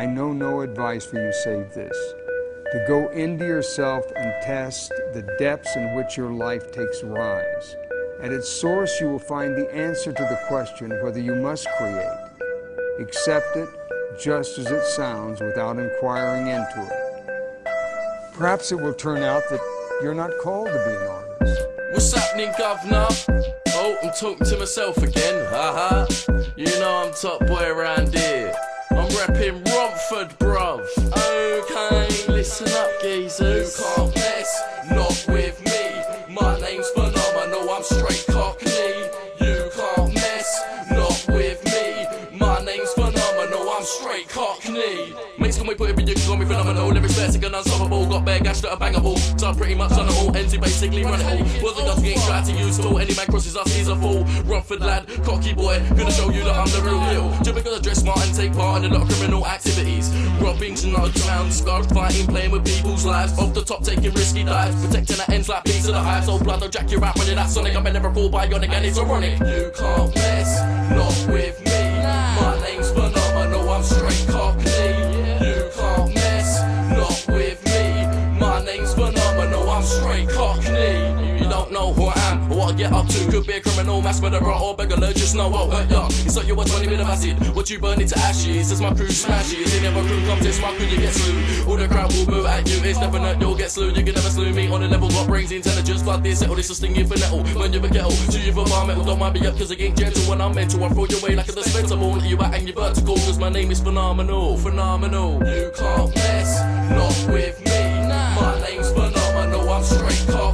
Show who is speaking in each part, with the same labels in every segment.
Speaker 1: I know no advice for you save this to go into yourself and test the depths in which your life takes rise. At its source, you will find the answer to the question whether you must create. Accept it just as it sounds without inquiring into it. Perhaps it will turn out that you're not called to be an artist.
Speaker 2: What's happening, governor? Oh, I'm talking to myself again, haha. You know I'm top boy around here. Repping Romford, bruv. Okay, listen up, geezers. You can't mess, phenomenal? Lyrics vertic and unstoppable. Got bare gash that are bangable. So I'm pretty much on the all ends, you basically run it all. Wasn't just getting tried to use tool. Any man crosses us, he's a fool. Romford lad, cocky boy, gonna show you that I'm the real deal. Just because I dress smart and take part in a lot of criminal activities. Robbings and not clowns, scarred fighting, playing with people's lives. Off the top, taking risky dives, protecting the ends like piece of the hive. So blood, don't jack your rap when that sonic. I'm never fooled by Yonic and it's ironic. You can't mess, not with me. My name's phenomenal, I'm straight cockney. To. Could be a criminal, mass murderer, or beggar. Just know I'll hurt ya. Like you want 20 minute of acid. What you burn into ashes. As my crew smashes. In every crew comes, it's my crew, you get slew. All the crowd will move at you. It's definite, you'll get slew. You can never slew me on a level. Got brains, intelligence, flood this, settle this, is stinging for nettle. When you're a chew you for bar metal. Don't mind me up, cause I ain't gentle when I'm mental. I throw you away like a dispenser. Won't let you out and you're vertical, cause my name is phenomenal. Phenomenal. You can't mess, not with me. My name's phenomenal, I'm straight cockney.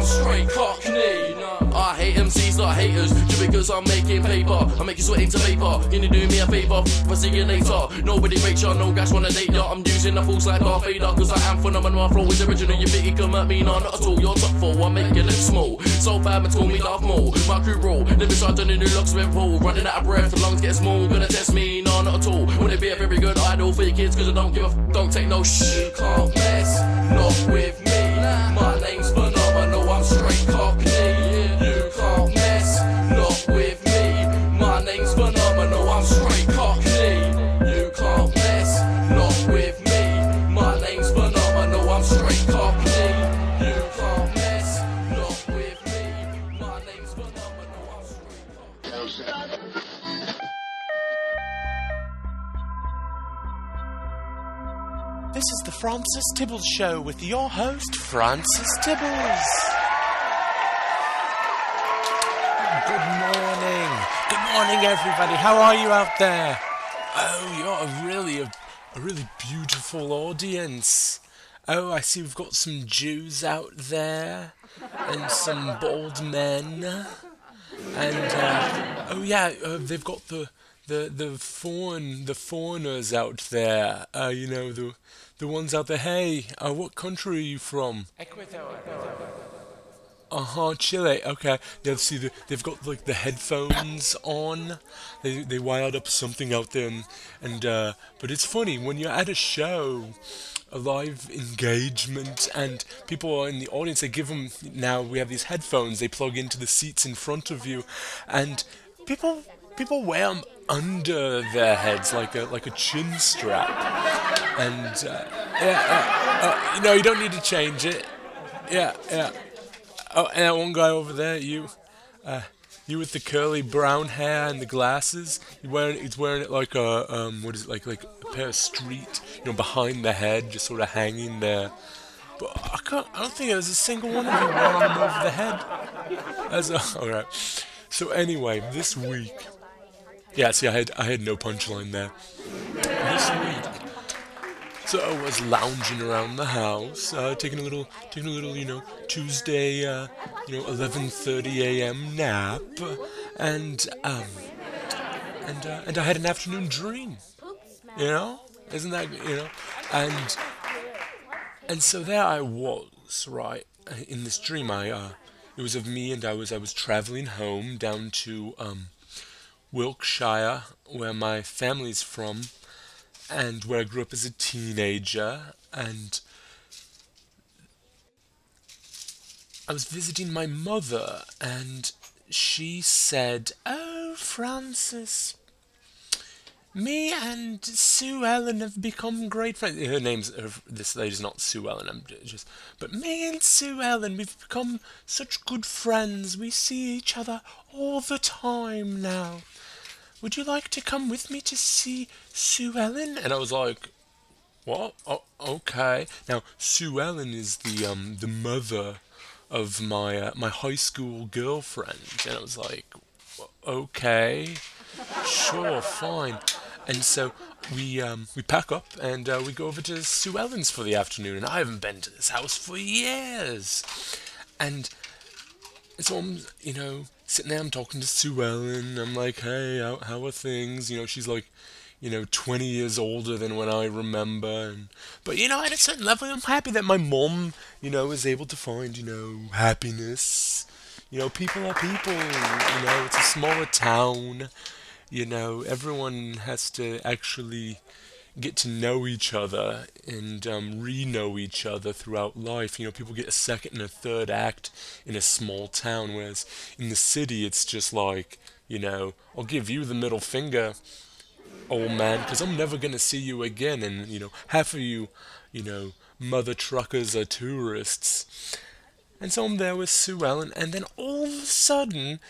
Speaker 2: I'm straight cockney. I hate MCs, not haters, just because I'm making paper. I make you sweat into vapor. Can you do me a favor? I'll see you later. Nobody rates ya, no gas wanna date ya. I'm using the full slide Darth Vader, cause I am phenomenal. My flow is original, you you can hurt me? No, not at all. You're top four, I make you look small. So bad, man, call me Love More. My crew roll, living side on the new locks with pool. Running out of breath, the lungs get small. Gonna test me? No, not at all. It be a very good idol for your kids? Cause I don't give a f- don't take no shit. You can't mess, not with me.
Speaker 3: Francis Tibbles Show with your host, Francis Tibbles. Good morning. Good morning, everybody. How are you out there? Oh, you're a really, a, a really beautiful audience. Oh, I see we've got some Jews out there and some bald men. And uh, oh yeah, uh, they've got the the the foreign the foreigners out there. Uh, you know the the ones out there. Hey, uh, what country are you from? Ecuador. Uh huh, Chile. Okay. Yeah, see, the, they've got like the headphones on. They they wired up something out there, and, and uh, but it's funny when you're at a show, a live engagement, and people are in the audience. They give them now. We have these headphones. They plug into the seats in front of you, and people people wear them under their heads like a like a chin strap, and uh, yeah, uh, uh, you know you don't need to change it. Yeah, yeah. Oh, and that one guy over there, you, uh, you with the curly brown hair and the glasses. You wearing, he's wearing it like a, um, what is it, like, like a pair of street, you know, behind the head, just sort of hanging there. But I can't, I don't think there's a single one of you wearing them over the head. A, all right. So anyway, this week, yeah. See, I had, I had no punchline there. This week. So I was lounging around the house, uh, taking a little, taking a little, you know, Tuesday, uh, you know, 11:30 a.m. nap, and um, and uh, and I had an afternoon dream. You know, isn't that you know? And and so there I was, right, in this dream. I uh, it was of me, and I was I was traveling home down to um, Wiltshire, where my family's from and where I grew up as a teenager, and I was visiting my mother, and she said, "Oh, Francis, me and Sue Ellen have become great friends. Her name's her, this lady's not Sue Ellen. I'm just, but me and Sue Ellen, we've become such good friends. We see each other all the time now. Would you like to come with me to see Sue Ellen? And I was like, what? Oh, okay. Now Sue Ellen is the um the mother of my uh, my high school girlfriend, and I was like, okay, sure, fine. And so we um, we pack up and uh, we go over to Sue Ellen's for the afternoon. And I haven't been to this house for years. And so I'm, you know, sitting there. I'm talking to Sue Ellen. I'm like, hey, how, how are things? You know, she's like, you know, 20 years older than when I remember. And, but, you know, at a certain level, I'm happy that my mom, you know, is able to find, you know, happiness. You know, people are people. You know, it's a smaller town. You know, everyone has to actually get to know each other and um, re-know each other throughout life. You know, people get a second and a third act in a small town, whereas in the city it's just like, you know, I'll give you the middle finger, old man, because I'm never gonna see you again. And you know, half of you, you know, mother truckers are tourists. And so I'm there with Sue Ellen, and then all of a sudden,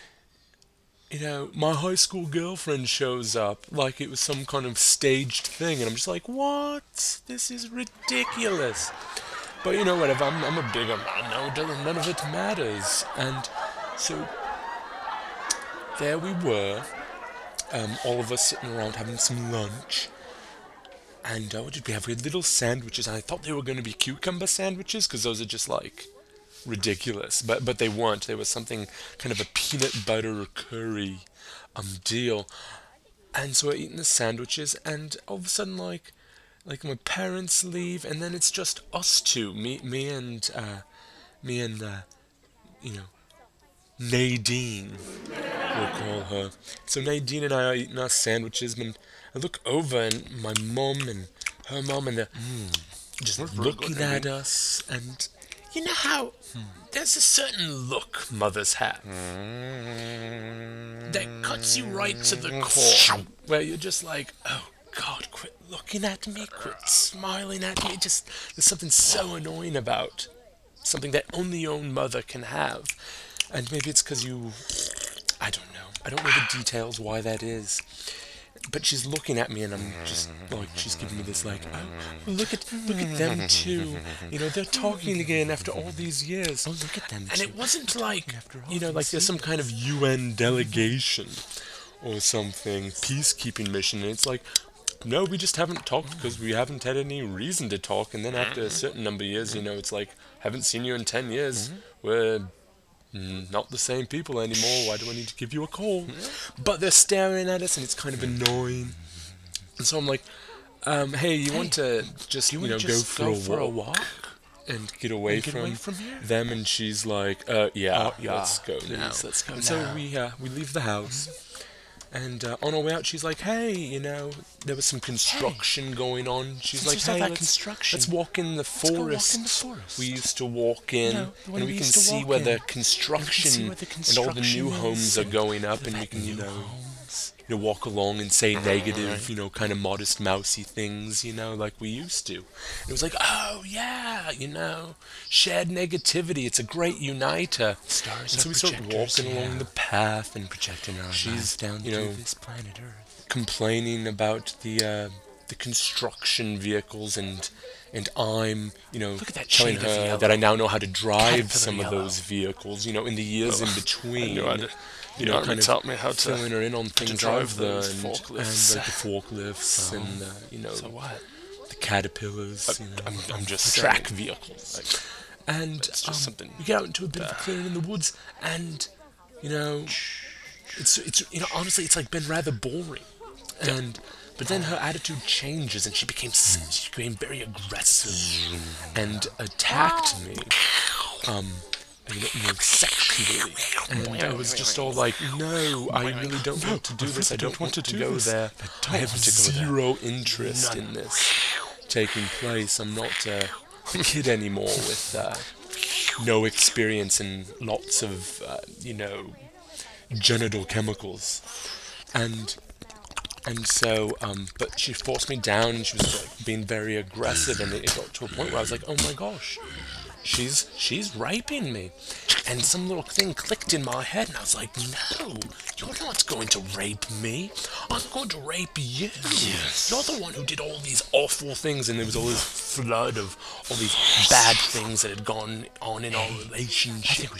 Speaker 3: you know, my high school girlfriend shows up like it was some kind of staged thing, and I'm just like, what? This is ridiculous. But you know, whatever, I'm, I'm a bigger man now, none of it matters. And so there we were, um, all of us sitting around having some lunch. And uh, what did we have? We had little sandwiches, and I thought they were going to be cucumber sandwiches because those are just like ridiculous, but but they weren't. There was something kind of a peanut butter curry um deal, and so we're eating the sandwiches, and all of a sudden, like like my parents leave, and then it's just us two, me me and uh, me and uh, you know Nadine, we'll call her. So Nadine and I are eating our sandwiches, and I look over, and my mom and her mom and they're mm, just looking at us, and you know how there's a certain look mothers have that cuts you right to the mm-hmm. core, where you're just like, oh God, quit looking at me, quit smiling at me. Just there's something so annoying about something that only your own mother can have, and maybe it's because you, I don't know, I don't know the details why that is but she's looking at me and I'm just like she's giving me this like oh, look at look at them too. You know they're talking again after all these years.
Speaker 4: Oh look at them
Speaker 3: and it wasn't like you know like there's some kind of UN delegation or something peacekeeping mission and it's like no we just haven't talked because we haven't had any reason to talk. And then after a certain number of years you know it's like haven't seen you in 10 years. Mm-hmm. We're not the same people anymore. Why do I need to give you a call? But they're staring at us, and it's kind of annoying. And so I'm like, um, "Hey, you want to just you, know
Speaker 4: just
Speaker 3: go, for,
Speaker 4: go
Speaker 3: a
Speaker 4: for a
Speaker 3: walk and get away
Speaker 4: get
Speaker 3: from
Speaker 4: away from
Speaker 3: them?" And she's like, "Uh, yeah,
Speaker 4: Oh, yeah.
Speaker 3: let's go now.
Speaker 4: Please, let's go
Speaker 3: And so we uh, we leave the house. And uh, on our way out, she's like, "Hey, you know, there was some construction going on." She's
Speaker 4: Since
Speaker 3: like, "Hey, let's,
Speaker 4: construction,
Speaker 3: let's walk in the
Speaker 4: go walk in the
Speaker 3: forest.
Speaker 4: forest."
Speaker 3: We used to walk in, and
Speaker 4: we
Speaker 3: we can see where
Speaker 4: in.
Speaker 3: the
Speaker 4: And we can
Speaker 3: construction
Speaker 4: see where the
Speaker 3: and all the new homes are going up, and we can, you know. You know, walk along and say negative, you know, kind of modest, mousy things, you know, like we used to. And it was like, oh yeah, you know, shared negativity. It's a great uniter.
Speaker 4: Stars
Speaker 3: And so we start walking along the path and
Speaker 4: projecting our
Speaker 3: She's,
Speaker 4: down
Speaker 3: you know,
Speaker 4: this planet Earth.
Speaker 3: complaining about the uh, the construction vehicles and and I'm you know
Speaker 4: Look at that
Speaker 3: telling her that I now know how to drive some of those vehicles you know in the years in between you know
Speaker 2: already
Speaker 3: kind of
Speaker 2: taught me how to-
Speaker 3: filling her in on things
Speaker 2: drive
Speaker 3: I've
Speaker 2: those forklifts.
Speaker 3: and like the forklifts and uh, you know
Speaker 4: So what?
Speaker 3: the caterpillars you know,
Speaker 2: I'm, I'm just
Speaker 3: track vehicles.
Speaker 2: Like,
Speaker 3: and
Speaker 2: just
Speaker 3: um,
Speaker 2: something
Speaker 3: we get out into a bit of a clearing in the woods and you know it's it's you know honestly it's like been rather boring. And but then her attitude changes and she became she became very aggressive and attacked me. Um you know, sexually and I was just all like no I really don't want to do this. I don't want to go there I have zero interest in this taking place. I'm not a kid anymore with uh, no experience and lots of uh, you know genital chemicals. And and so um, but she forced me down and she was like being very aggressive and it got to a point where I was like, oh my gosh, she's she's raping me, and some little thing clicked in my head and I was like, no, you're not going to rape me. I'm going to rape you. Yes. You're the one who did all these awful things and there was all this flood of all these bad things that had gone on in our relationship.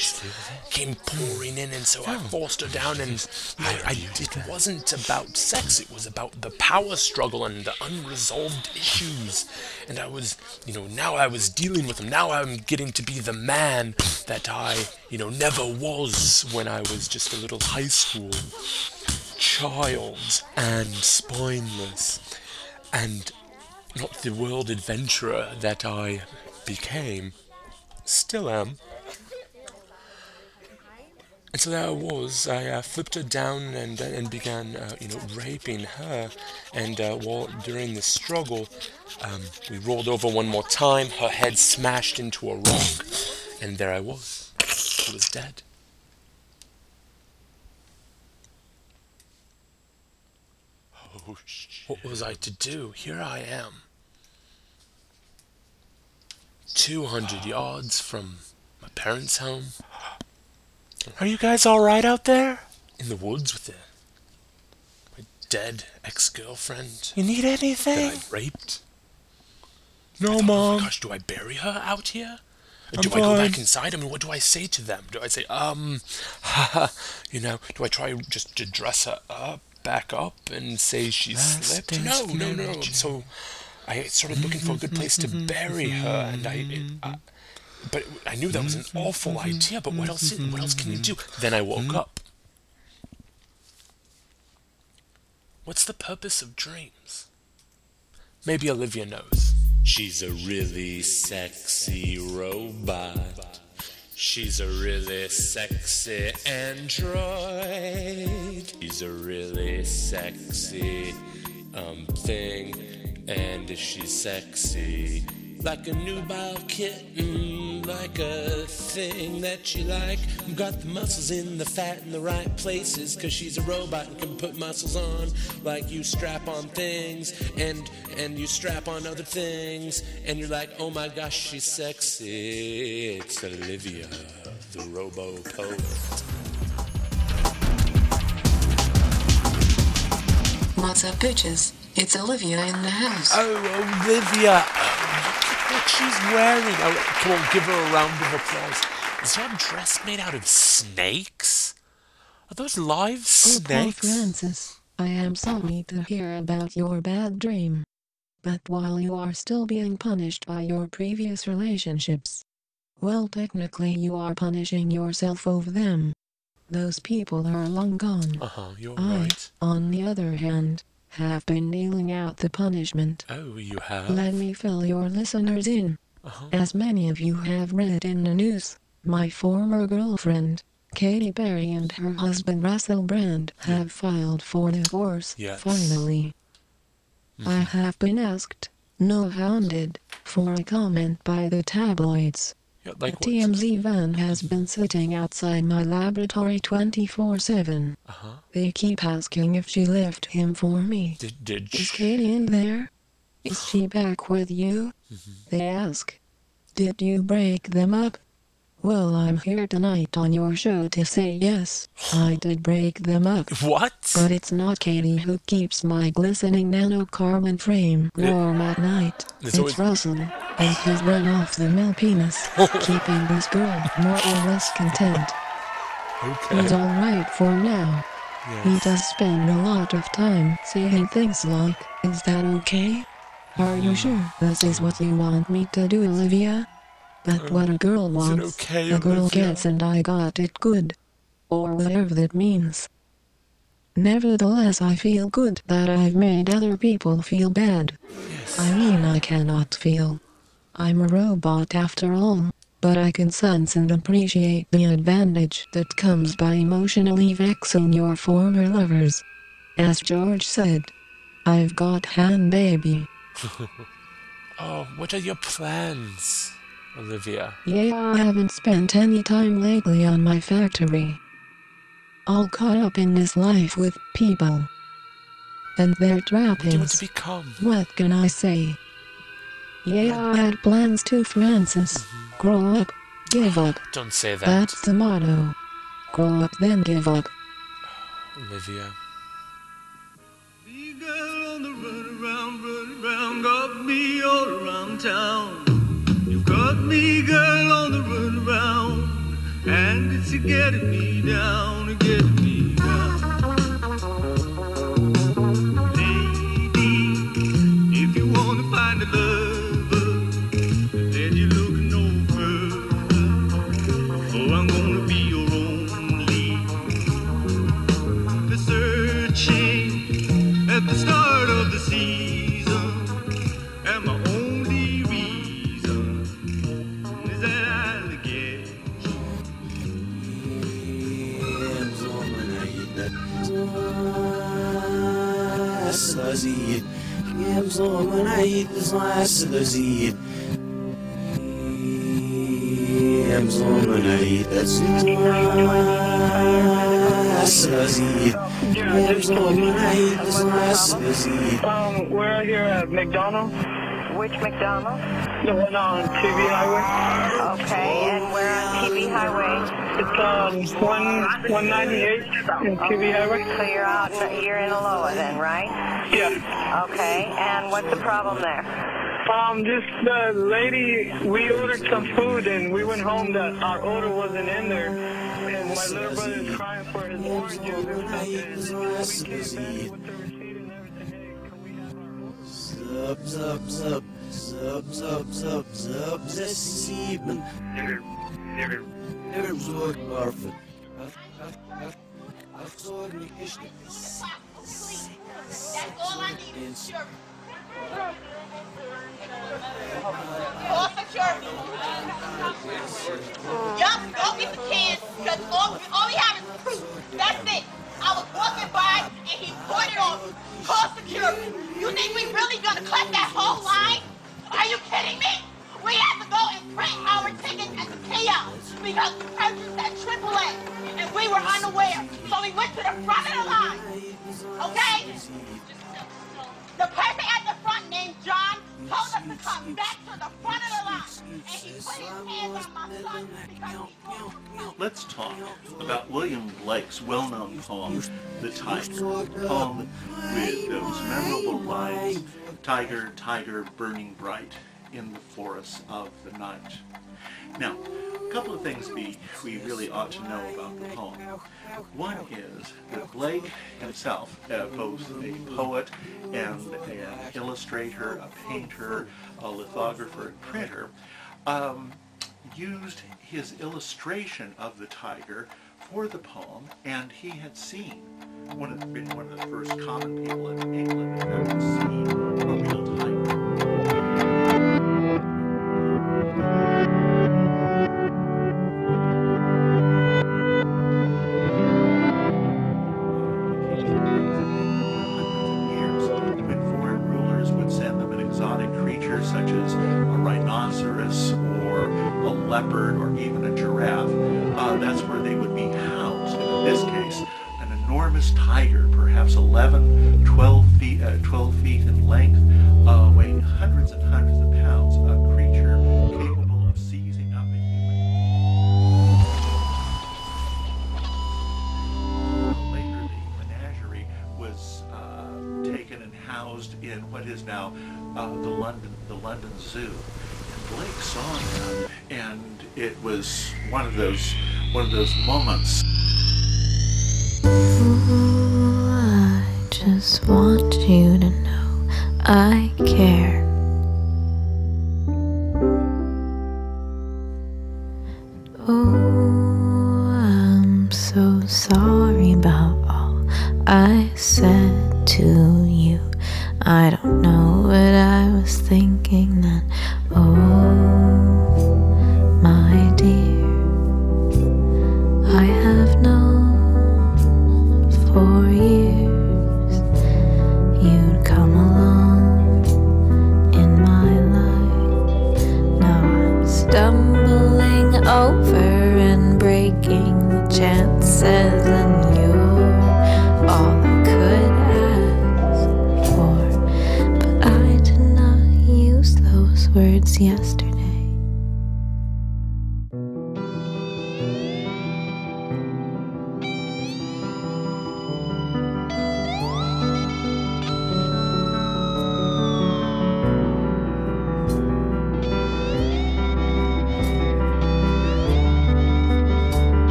Speaker 3: came pouring in and so I forced her down and I, I, it wasn't about sex it was about the power struggle and the unresolved issues. And I was you know now I was dealing with them. Now I'm getting to be the man that I you know never was when I was just a little high school child and spineless and not the world adventurer that I became. Still am. And so there I was. I uh, flipped her down and uh, and began, uh, you know, raping her. And uh, while during the struggle, um, we rolled over one more time. Her head smashed into a rock, and there I was. She was dead.
Speaker 2: Oh, shit.
Speaker 3: What was I to do? Here I am. 200 yards from my parents' home. Are you guys alright out there? In the woods with the, my dead ex girlfriend. You need anything? That I raped. No, thought, Mom. Oh my gosh, do I bury her out here? Or do I go back inside? I mean, what do I say to them? Do I say, um, you know, do I try just to dress her up, back up, and say she slipped? No, no, no. So I started looking for a good place to mm-hmm, bury her, and I, it, I mm-hmm, mm-hmm. But I knew that was an awful idea. But what else? What else can you do? Then I woke up. What's the purpose of dreams? Maybe Olivia knows.
Speaker 2: She's a really sexy robot. She's a really sexy android. She's a really sexy um thing, and she's sexy like a nubile kitten, like a thing that you like. Got the muscles in the fat in the right places, cause she's a robot and can put muscles on. Like you strap on things and and you strap on other things, and you're like, oh my gosh, she's sexy. It's Olivia, the robo poet.
Speaker 4: What's up, bitches? It's Olivia in the house.
Speaker 3: Oh, Olivia! What she's wearing! Oh, come on, give her a round of applause. Is her dress made out of snakes? Are those live
Speaker 4: Oh, Paul
Speaker 3: snakes?
Speaker 4: Francis, I am sorry to hear about your bad dream. But while you are still being punished by your previous relationships, well, technically you are punishing yourself over them. Those people are long gone.
Speaker 3: Uh huh, you're
Speaker 4: I,
Speaker 3: right.
Speaker 4: on the other hand, have been dealing out the punishment.
Speaker 3: Oh, you have?
Speaker 4: Let me fill your listeners in.
Speaker 3: Uh-huh.
Speaker 4: As many of you have read in the news, my former girlfriend, Katy Perry, and her husband Russell Brand have filed for divorce.
Speaker 3: Yes.
Speaker 4: Finally. I have been asked, no hounded, for a comment by the tabloids. The
Speaker 3: like what?
Speaker 4: TMZ van has been sitting outside my laboratory 24 7.
Speaker 3: Uh-huh.
Speaker 4: They keep asking if she left him for me.
Speaker 3: Did, did
Speaker 4: Is Katy in there? Is she back with you? They ask. Did you break them up? Well, I'm here tonight on your show to say yes, I did break them up.
Speaker 3: What?
Speaker 4: But it's not Katy who keeps my glistening nanocarbon frame warm at night. It's
Speaker 3: always-
Speaker 4: Russell and his run off the mill penis, keeping this girl more or less content.
Speaker 3: Okay.
Speaker 4: He's alright for now. He does spend a lot of time saying things like, Is that okay? Are you mm. sure this is what you want me to do, Olivia? But what a girl wants,
Speaker 3: okay,
Speaker 4: a girl gets, and I got it good. Or whatever that means. Nevertheless, I feel good that I've made other people feel bad. Yes. I mean, I cannot feel. I'm a robot after all, but I can sense and appreciate the advantage that comes by emotionally vexing your former lovers. As George said, I've got hand baby.
Speaker 3: Oh, what are your plans, Olivia?
Speaker 4: Yeah, I haven't spent any time lately on my factory. all caught up in this life with people and their
Speaker 3: What do you want
Speaker 4: trappings.
Speaker 3: to become?
Speaker 4: What can I say? Yeah, I had plans to, Francis. Mm-hmm. Grow up, give up.
Speaker 3: Don't say that,
Speaker 4: That's the motto. Grow up, then give up.
Speaker 3: Olivia.
Speaker 5: Me girl on the run around, run around, got me all around town. Me, girl, on the run around, and it's getting me down,
Speaker 6: Um, we're here at McDonald's,
Speaker 7: Which McDonald's?
Speaker 6: the one on TV Highway.
Speaker 7: Okay, and we're on TV Highway.
Speaker 6: It's um one one ninety eight in TV Highway.
Speaker 7: So you're out, you're in Aloha then, right?
Speaker 6: Yeah.
Speaker 7: Okay, and what's the problem there?
Speaker 6: Um, just the lady, we ordered some food and we went home that our order wasn't in there. And my little brother is crying for his stuff. And we came back with the our order?
Speaker 8: Zub, zub, zub, zub, zub, zub, zub, zes sieben. Er zorg barfen. Ach, zorg mich nicht.
Speaker 9: That's all I need is security. Call security. Yup, go get the kids, because all, all we have is proof. That's it. I was walking by and he pointed on me. Call security. You think we really gonna cut that whole line? Are you kidding me? We have to go and print our tickets at the kiosk because we purchased at AAA and we were unaware. So we went to the front of the line. Okay? The person at the front named John told us to come back to the front of the line. And he put his hands on my son because he thought
Speaker 10: Let's talk about William Blake's well-known poem, The Tiger, a poem with those memorable lines, Tiger, tiger, burning bright in the forests of the night. Now, a couple of things we, we really ought to know about the poem. One is that Blake himself, uh, both a poet and an illustrator, a painter, a lithographer, and printer, um, used his illustration of the tiger for the poem, and he had seen one of the, one of the first common people in England had seen leopard or even a giraffe. Uh, that's where they would be housed. In this case, an enormous tiger, perhaps 11, 12 feet, uh, 12 feet in length, uh, weighing hundreds and hundreds of pounds, a creature capable of seizing up a human later the menagerie was uh, taken and housed in what is now uh, the London the London Zoo. And Blake saw him, and it was one of those one of those moments.
Speaker 11: I just want you to know I care.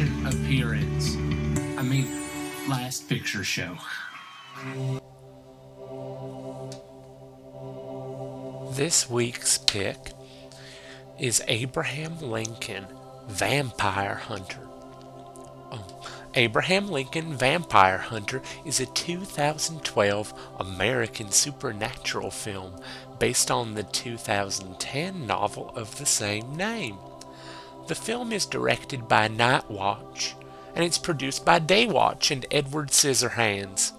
Speaker 3: Appearance. I mean, last picture show. This week's pick is Abraham Lincoln, Vampire Hunter. Oh, Abraham Lincoln Vampire Hunter is a 2012 American supernatural film based on the 2010 novel of the same name. The film is directed by Night Watch and it's produced by Daywatch and Edward Scissorhands.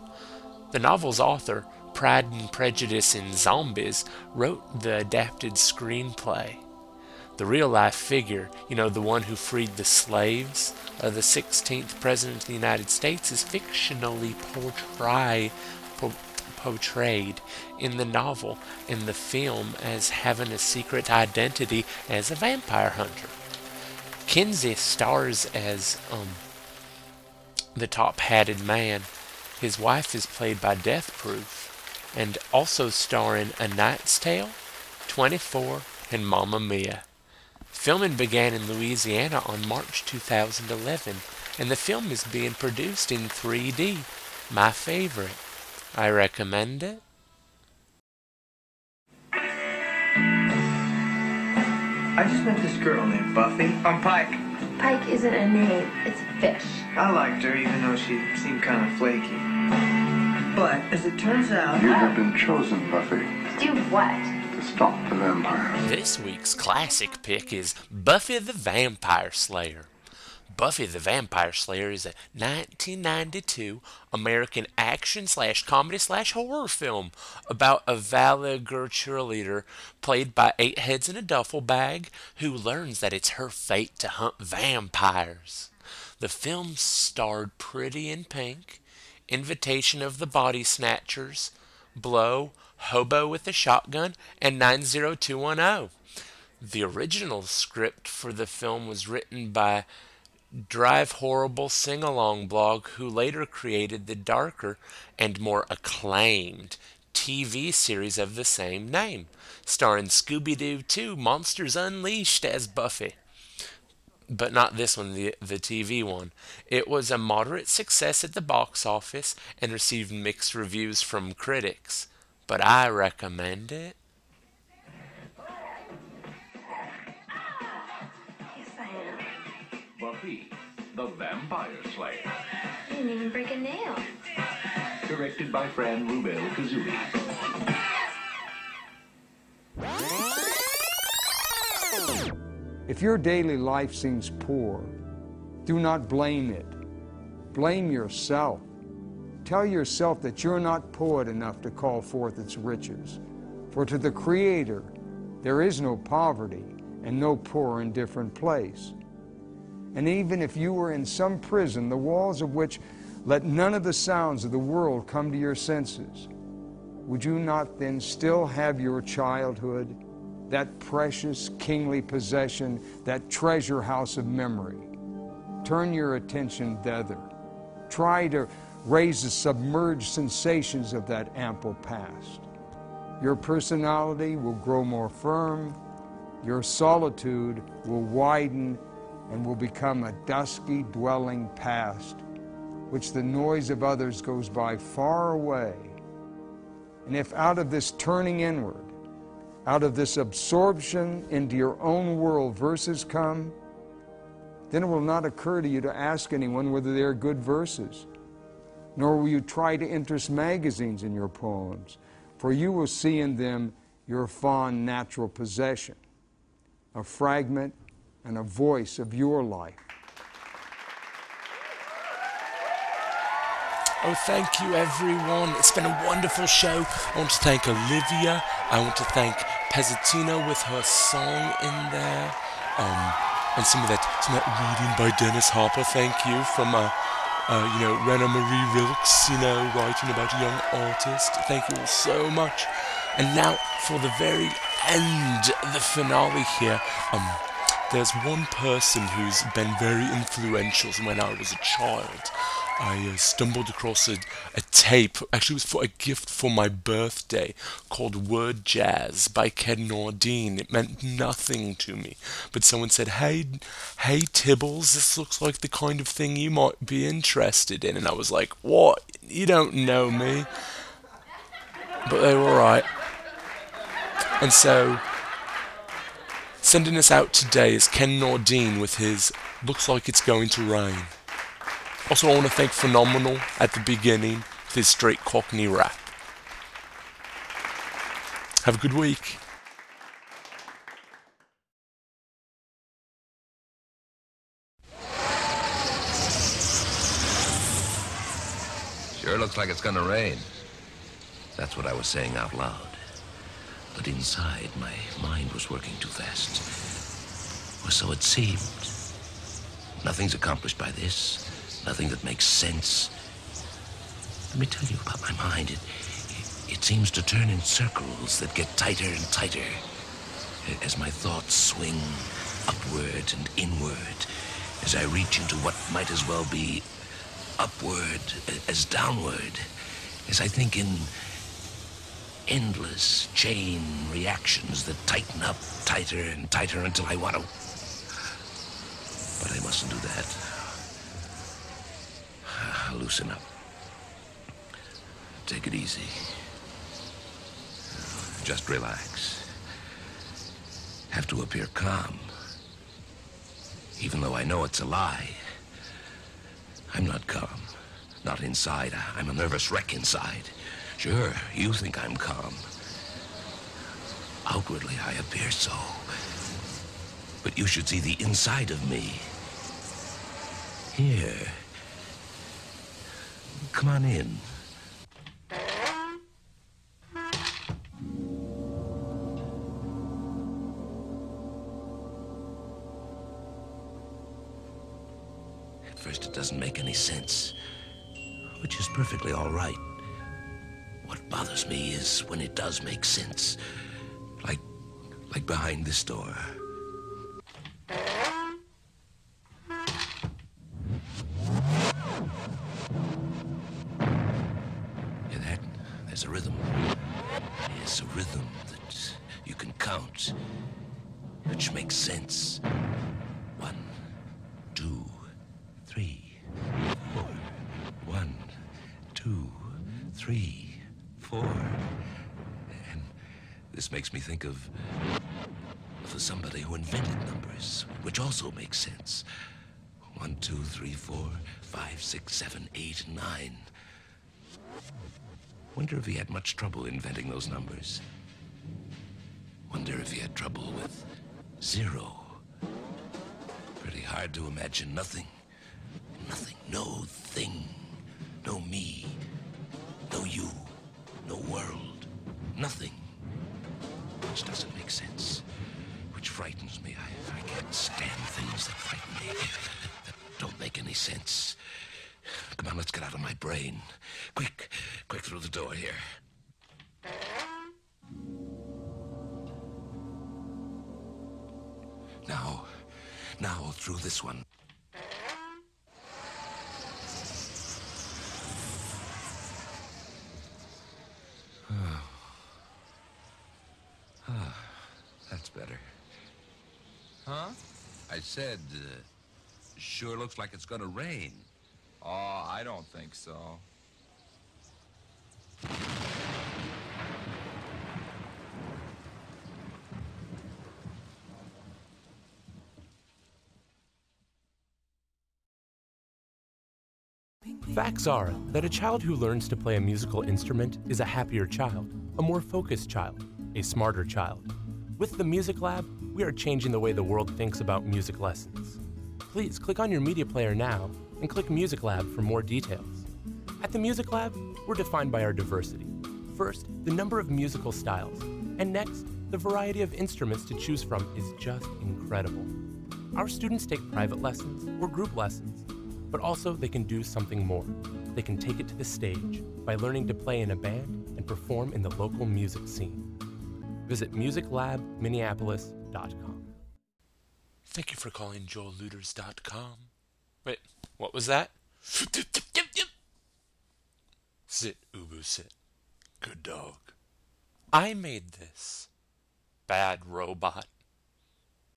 Speaker 3: The novel's author, Pride and Prejudice in Zombies, wrote the adapted screenplay. The real life figure, you know, the one who freed the slaves of the 16th President of the United States, is fictionally portray, po- portrayed in the novel and the film as having a secret identity as a vampire hunter. Kinsey stars as um, the top hatted man. His wife is played by Death Proof and also starring A Knight's Tale, 24, and Mamma Mia. Filming began in Louisiana on March 2011, and the film is being produced in 3D. My favorite. I recommend it.
Speaker 12: I just met this girl named Buffy. I'm Pike.
Speaker 13: Pike isn't a name, it's a fish.
Speaker 12: I liked her even though she seemed kind of flaky. But as it turns out,
Speaker 14: You have been chosen, Buffy,
Speaker 13: Do what?
Speaker 14: to stop the vampires.
Speaker 3: This week's classic pick is Buffy the Vampire Slayer. Buffy the Vampire Slayer is a 1992 American action slash comedy slash horror film about a Valagur cheerleader played by Eight Heads in a Duffel Bag who learns that it's her fate to hunt vampires. The film starred Pretty in Pink, Invasion of the Body Snatchers, Blow, Hobo with a Shotgun, and 90210. The original script for the film was written by Drive Horrible Sing Along blog, who later created the darker and more acclaimed TV series of the same name, starring Scooby Doo 2 Monsters Unleashed as Buffy. But not this one, the, the TV one. It was a moderate success at the box office and received mixed reviews from critics. But I recommend it.
Speaker 15: Buffy, the Vampire Slayer.
Speaker 13: You didn't even break a nail.
Speaker 15: Directed by Fran Rubel Kuzui.
Speaker 1: If your daily life seems poor, do not blame it. Blame yourself. Tell yourself that you're not poet enough to call forth its riches. For to the Creator, there is no poverty and no poor indifferent place. And even if you were in some prison, the walls of which let none of the sounds of the world come to your senses, would you not then still have your childhood, that precious kingly possession, that treasure house of memory? Turn your attention thither. Try to raise the submerged sensations of that ample past. Your personality will grow more firm, your solitude will widen and will become a dusky dwelling past, which the noise of others goes by far away. And if out of this turning inward, out of this absorption into your own world verses come, then it will not occur to you to ask anyone whether they are good verses, nor will you try to interest magazines in your poems, for you will see in them your fond natural possession, a fragment and a voice of your life.
Speaker 3: Oh, thank you, everyone. It's been a wonderful show. I want to thank Olivia. I want to thank Pezzatino with her song in there. Um, and some of that, some of that reading by Dennis Hopper. Thank you from, uh, uh, you know, Rena Marie Wilkes, you know, writing about a young artist. Thank you all so much. And now for the very end, the finale here. Um, there's one person who's been very influential when I was a child. I uh, stumbled across a, a tape. Actually, it was for a gift for my birthday called Word Jazz by Ken Nordine. It meant nothing to me, but someone said, "Hey, hey, Tibbles, this looks like the kind of thing you might be interested in." And I was like, "What? You don't know me?" But they were alright. And so, sending us out today is Ken Nordine with his "Looks Like It's Going to Rain." Also, I want to thank Phenomenal at the beginning with his straight Cockney rap. Have a good week.
Speaker 16: Sure looks like it's gonna rain. That's what I was saying out loud. But inside, my mind was working too fast. Or so it seemed. Nothing's accomplished by this. Nothing that makes sense. Let me tell you about my mind. It, it, seems to turn in circles that get tighter and tighter as my thoughts swing upward and inward as I reach into what might as well be upward as downward as I think in endless chain reactions that tighten up tighter and tighter until I want to. But I mustn't do that. Loosen up. Take it easy. Just relax. Have to appear calm. Even though I know it's a lie. I'm not calm. Not inside. I'm a nervous wreck inside. Sure, you think I'm calm. Outwardly, I appear so. But you should see the inside of me. Here. Come on in. At first, it doesn't make any sense, which is perfectly all right. What bothers me is when it does make sense. Like, like behind this door. Numbers. Wonder if he had trouble with zero. Pretty hard to imagine nothing. Nothing. No thing. No me. No you. No world. Nothing. Which doesn't make sense. Which frightens me. I, I can't stand things that frighten me. That don't make any sense. Come on, let's get out of my brain. Quick, quick through the door here. This one. Oh. Ah, that's better.
Speaker 17: Huh?
Speaker 16: I said, uh, sure looks like it's gonna rain.
Speaker 17: Oh, I don't think so.
Speaker 18: Facts are that a child who learns to play a musical instrument is a happier child, a more focused child, a smarter child. With the Music Lab, we are changing the way the world thinks about music lessons. Please click on your media player now and click Music Lab for more details. At the Music Lab, we're defined by our diversity. First, the number of musical styles, and next, the variety of instruments to choose from is just incredible. Our students take private lessons or group lessons, but also they can do something more. They can take it to the stage by learning to play in a band and perform in the local music scene. Visit musiclabminneapolis.com.
Speaker 3: Thank you for calling joellooters.com. Wait, what was that? Sit, Ubu, sit. Good dog. I made this. Bad robot.